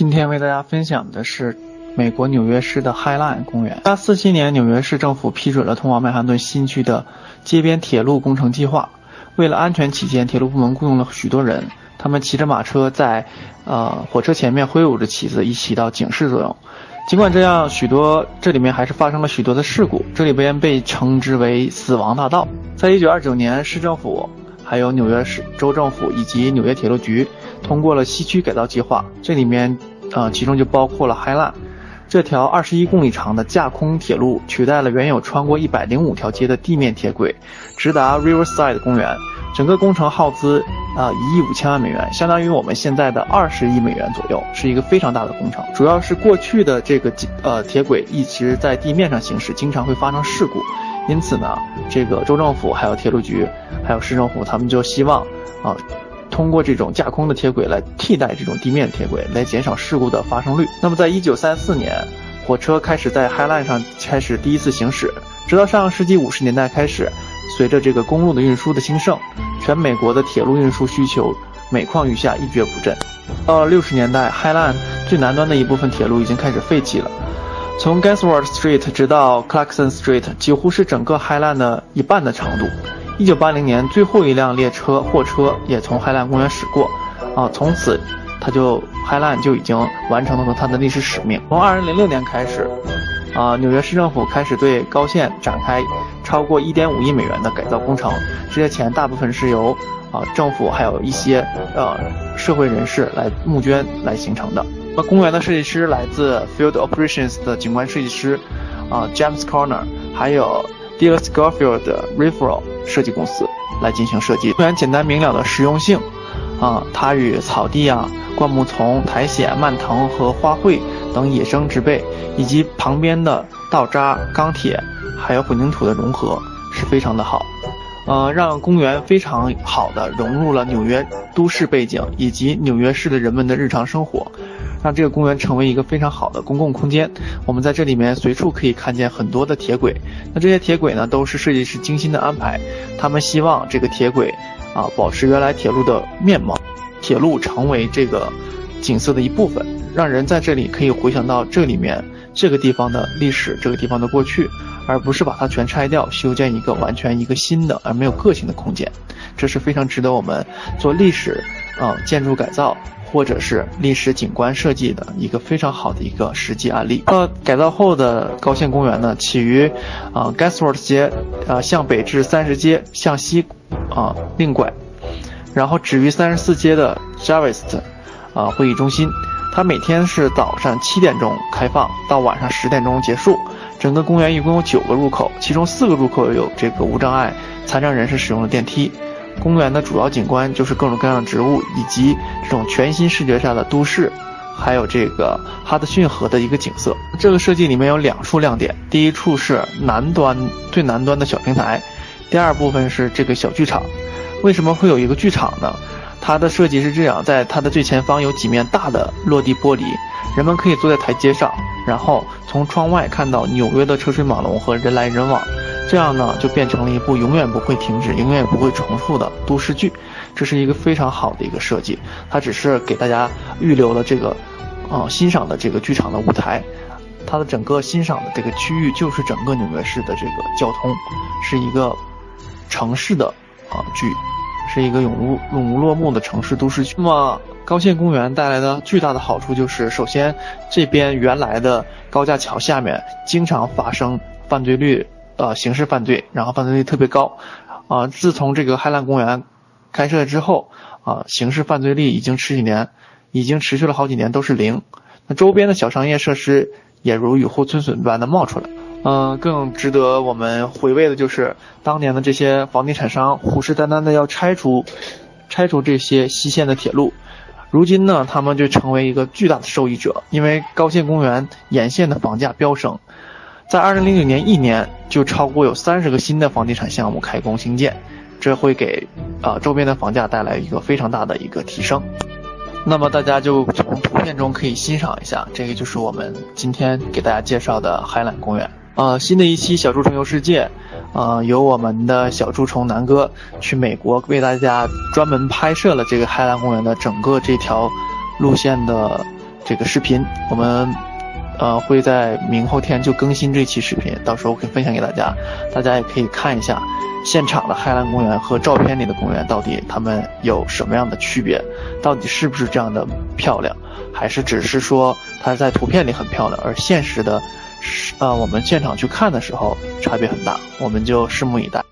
今天为大家分享的是美国纽约市的 Highline 公园。1847年，纽约市政府批准了通往曼哈顿新区的街边铁路工程计划。为了安全起见，铁路部门雇佣了许多人，他们骑着马车在呃火车前面挥舞着旗子，以起到警示作用。尽管这样，许多这里面还是发生了许多的事故。这里边被称之为“死亡大道”。在1929年，市政府、还有纽约市州政府以及纽约铁路局通过了西区改造计划。这里面，呃，其中就包括了 Highline 这条21公里长的架空铁路，取代了原有穿过105条街的地面铁轨，直达 Riverside 公园。整个工程耗资啊一亿五千万美元，相当于我们现在的二十亿美元左右，是一个非常大的工程。主要是过去的这个呃铁轨一直在地面上行驶，经常会发生事故，因此呢，这个州政府还有铁路局还有市政府，他们就希望啊，通过这种架空的铁轨来替代这种地面铁轨，来减少事故的发生率。那么在一九三四年，火车开始在 Highline 上开始第一次行驶，直到上世纪五十年代开始。随着这个公路的运输的兴盛，全美国的铁路运输需求每况愈下，一蹶不振。到了六十年代，Highline 最南端的一部分铁路已经开始废弃了，从 Gansworth Street 直到 Clarkson Street，几乎是整个 Highline 的一半的长度。一九八零年，最后一辆列车货车也从 Highline 公园驶过，啊，从此它就 Highline 就已经完成了它的历史使命。从二零零六年开始。啊，纽约市政府开始对高线展开超过1.5亿美元的改造工程，这些钱大部分是由啊政府还有一些呃社会人士来募捐来形成的。那公园的设计师来自 Field Operations 的景观设计师啊 James Corner，还有 d e a r Scofield Referral 设计公司来进行设计。公园简单明了的实用性啊，它与草地啊、灌木丛、苔藓、蔓藤和花卉等野生植被。以及旁边的道渣、钢铁，还有混凝土的融合是非常的好，呃，让公园非常好的融入了纽约都市背景以及纽约市的人们的日常生活，让这个公园成为一个非常好的公共空间。我们在这里面随处可以看见很多的铁轨，那这些铁轨呢都是设计师精心的安排，他们希望这个铁轨啊保持原来铁路的面貌，铁路成为这个景色的一部分，让人在这里可以回想到这里面。这个地方的历史，这个地方的过去，而不是把它全拆掉，修建一个完全一个新的而没有个性的空间，这是非常值得我们做历史啊建筑改造或者是历史景观设计的一个非常好的一个实际案例。呃，改造后的高线公园呢，起于啊 Gasworth 街啊向北至三十街向西啊另拐，然后止于三十四街的 Javist 啊会议中心。它每天是早上七点钟开放，到晚上十点钟结束。整个公园一共有九个入口，其中四个入口有这个无障碍残障人士使用的电梯。公园的主要景观就是各种各样的植物，以及这种全新视觉下的都市，还有这个哈德逊河的一个景色。这个设计里面有两处亮点，第一处是南端最南端的小平台，第二部分是这个小剧场。为什么会有一个剧场呢？它的设计是这样，在它的最前方有几面大的落地玻璃，人们可以坐在台阶上，然后从窗外看到纽约的车水马龙和人来人往，这样呢就变成了一部永远不会停止、永远不会重复的都市剧。这是一个非常好的一个设计，它只是给大家预留了这个，呃，欣赏的这个剧场的舞台，它的整个欣赏的这个区域就是整个纽约市的这个交通，是一个城市的啊剧。是一个永无永无落幕的城市都市剧。那么高线公园带来的巨大的好处就是，首先这边原来的高架桥下面经常发生犯罪率，呃，刑事犯罪，然后犯罪率特别高。啊，自从这个海澜公园开设之后，啊，刑事犯罪率已经十几年，已经持续了好几年都是零。那周边的小商业设施也如雨后春笋般的冒出来。嗯，更值得我们回味的就是当年的这些房地产商虎视眈眈的要拆除，拆除这些西线的铁路。如今呢，他们就成为一个巨大的受益者，因为高线公园沿线的房价飙升，在2009年一年就超过有三十个新的房地产项目开工兴建，这会给啊周边的房价带来一个非常大的一个提升。那么大家就从图片中可以欣赏一下，这个就是我们今天给大家介绍的海澜公园。呃，新的一期小猪虫游世界，呃，由我们的小猪虫南哥去美国为大家专门拍摄了这个海澜公园的整个这条路线的这个视频，我们呃会在明后天就更新这期视频，到时候可以分享给大家，大家也可以看一下现场的海澜公园和照片里的公园到底它们有什么样的区别，到底是不是这样的漂亮，还是只是说它在图片里很漂亮，而现实的，呃我们现场去看的时候差别很大，我们就拭目以待。